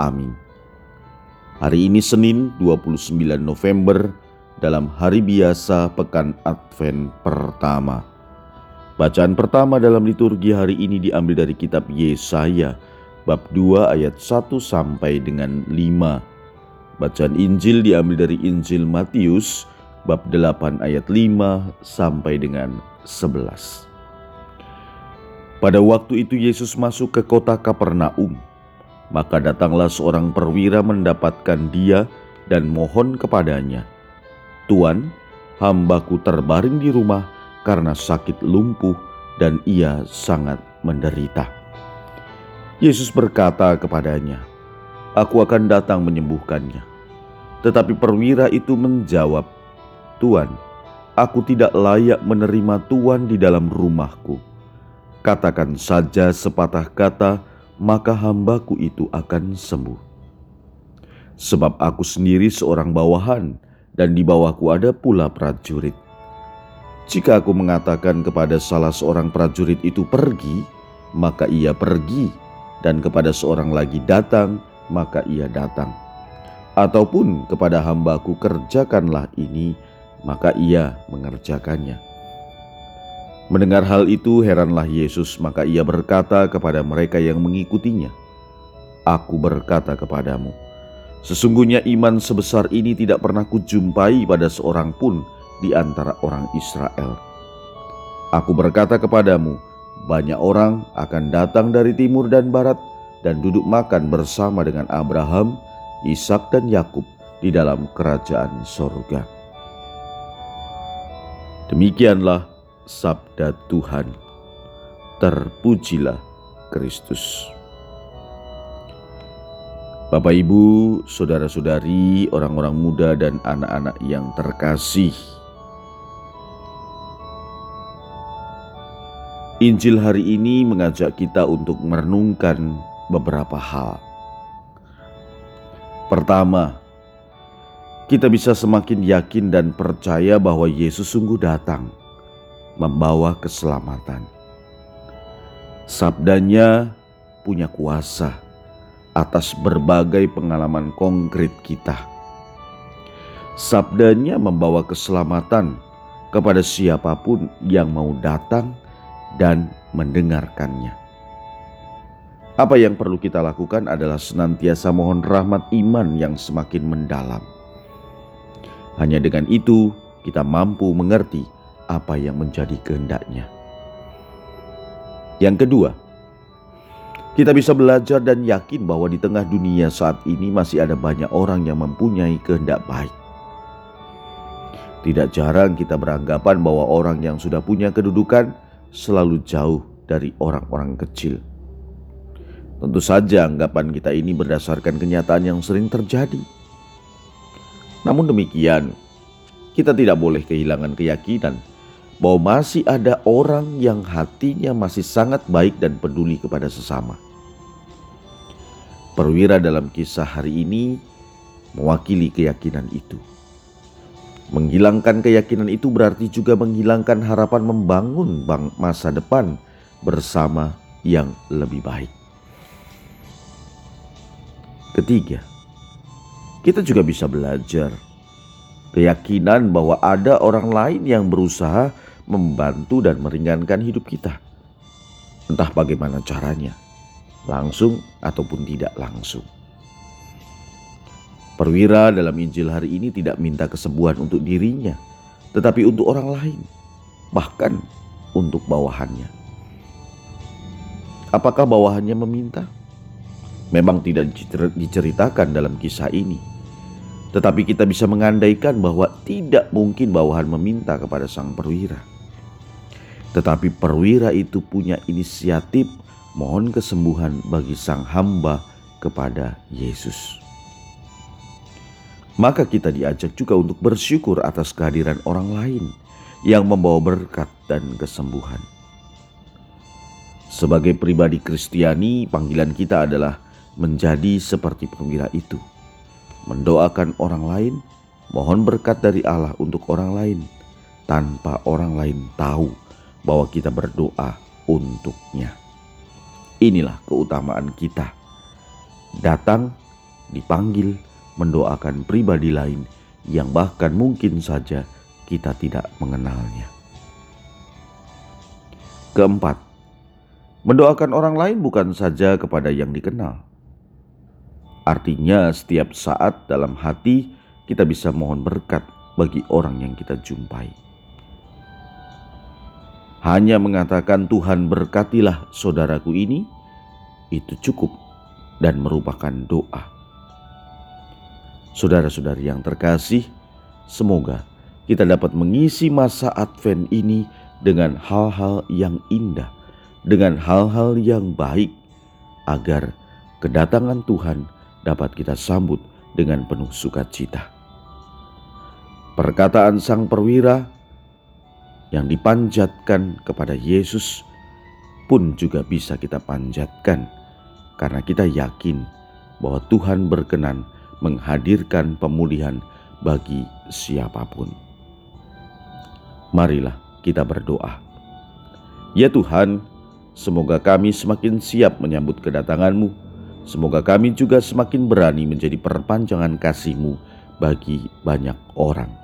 Amin. Hari ini Senin 29 November dalam hari biasa pekan Advent pertama. Bacaan pertama dalam liturgi hari ini diambil dari kitab Yesaya bab 2 ayat 1 sampai dengan 5. Bacaan Injil diambil dari Injil Matius bab 8 ayat 5 sampai dengan 11. Pada waktu itu Yesus masuk ke kota Kapernaum maka datanglah seorang perwira mendapatkan dia dan mohon kepadanya, Tuan, hambaku terbaring di rumah karena sakit lumpuh dan ia sangat menderita. Yesus berkata kepadanya, Aku akan datang menyembuhkannya. Tetapi perwira itu menjawab, Tuan, aku tidak layak menerima Tuan di dalam rumahku. Katakan saja sepatah kata, maka hambaku itu akan sembuh. Sebab aku sendiri seorang bawahan, dan di bawahku ada pula prajurit. Jika aku mengatakan kepada salah seorang prajurit itu pergi, maka ia pergi, dan kepada seorang lagi datang, maka ia datang. Ataupun kepada hambaku kerjakanlah ini, maka ia mengerjakannya. Mendengar hal itu, heranlah Yesus, maka ia berkata kepada mereka yang mengikutinya, "Aku berkata kepadamu, sesungguhnya iman sebesar ini tidak pernah kujumpai pada seorang pun di antara orang Israel. Aku berkata kepadamu, banyak orang akan datang dari timur dan barat dan duduk makan bersama dengan Abraham, Ishak, dan Yakub di dalam kerajaan sorga." Demikianlah sabda Tuhan. Terpujilah Kristus. Bapak, ibu, saudara-saudari, orang-orang muda, dan anak-anak yang terkasih, Injil hari ini mengajak kita untuk merenungkan beberapa hal. Pertama, kita bisa semakin yakin dan percaya bahwa Yesus sungguh datang membawa keselamatan. Sabdanya punya kuasa atas berbagai pengalaman konkret kita. Sabdanya membawa keselamatan kepada siapa pun yang mau datang dan mendengarkannya. Apa yang perlu kita lakukan adalah senantiasa mohon rahmat iman yang semakin mendalam. Hanya dengan itu, kita mampu mengerti apa yang menjadi kehendaknya. Yang kedua, kita bisa belajar dan yakin bahwa di tengah dunia saat ini masih ada banyak orang yang mempunyai kehendak baik. Tidak jarang kita beranggapan bahwa orang yang sudah punya kedudukan selalu jauh dari orang-orang kecil. Tentu saja anggapan kita ini berdasarkan kenyataan yang sering terjadi. Namun demikian, kita tidak boleh kehilangan keyakinan bahwa masih ada orang yang hatinya masih sangat baik dan peduli kepada sesama. Perwira dalam kisah hari ini mewakili keyakinan itu. Menghilangkan keyakinan itu berarti juga menghilangkan harapan membangun masa depan bersama yang lebih baik. Ketiga, kita juga bisa belajar keyakinan bahwa ada orang lain yang berusaha membantu dan meringankan hidup kita. Entah bagaimana caranya, langsung ataupun tidak langsung. Perwira dalam Injil hari ini tidak minta kesembuhan untuk dirinya, tetapi untuk orang lain, bahkan untuk bawahannya. Apakah bawahannya meminta? Memang tidak diceritakan dalam kisah ini tetapi kita bisa mengandaikan bahwa tidak mungkin bawahan meminta kepada sang perwira. Tetapi perwira itu punya inisiatif mohon kesembuhan bagi sang hamba kepada Yesus. Maka kita diajak juga untuk bersyukur atas kehadiran orang lain yang membawa berkat dan kesembuhan. Sebagai pribadi Kristiani, panggilan kita adalah menjadi seperti perwira itu, mendoakan orang lain, mohon berkat dari Allah untuk orang lain, tanpa orang lain tahu bahwa kita berdoa untuknya. Inilah keutamaan kita. Datang, dipanggil, mendoakan pribadi lain yang bahkan mungkin saja kita tidak mengenalnya. Keempat, mendoakan orang lain bukan saja kepada yang dikenal. Artinya, setiap saat dalam hati kita bisa mohon berkat bagi orang yang kita jumpai. Hanya mengatakan Tuhan berkatilah saudaraku ini, itu cukup dan merupakan doa Saudara-saudari yang terkasih, semoga kita dapat mengisi masa Advent ini dengan hal-hal yang indah, dengan hal-hal yang baik, agar kedatangan Tuhan dapat kita sambut dengan penuh sukacita. Perkataan sang perwira yang dipanjatkan kepada Yesus pun juga bisa kita panjatkan, karena kita yakin bahwa Tuhan berkenan menghadirkan pemulihan bagi siapa pun. Marilah kita berdoa. Ya Tuhan, semoga kami semakin siap menyambut kedatangan-Mu. Semoga kami juga semakin berani menjadi perpanjangan kasih-Mu bagi banyak orang.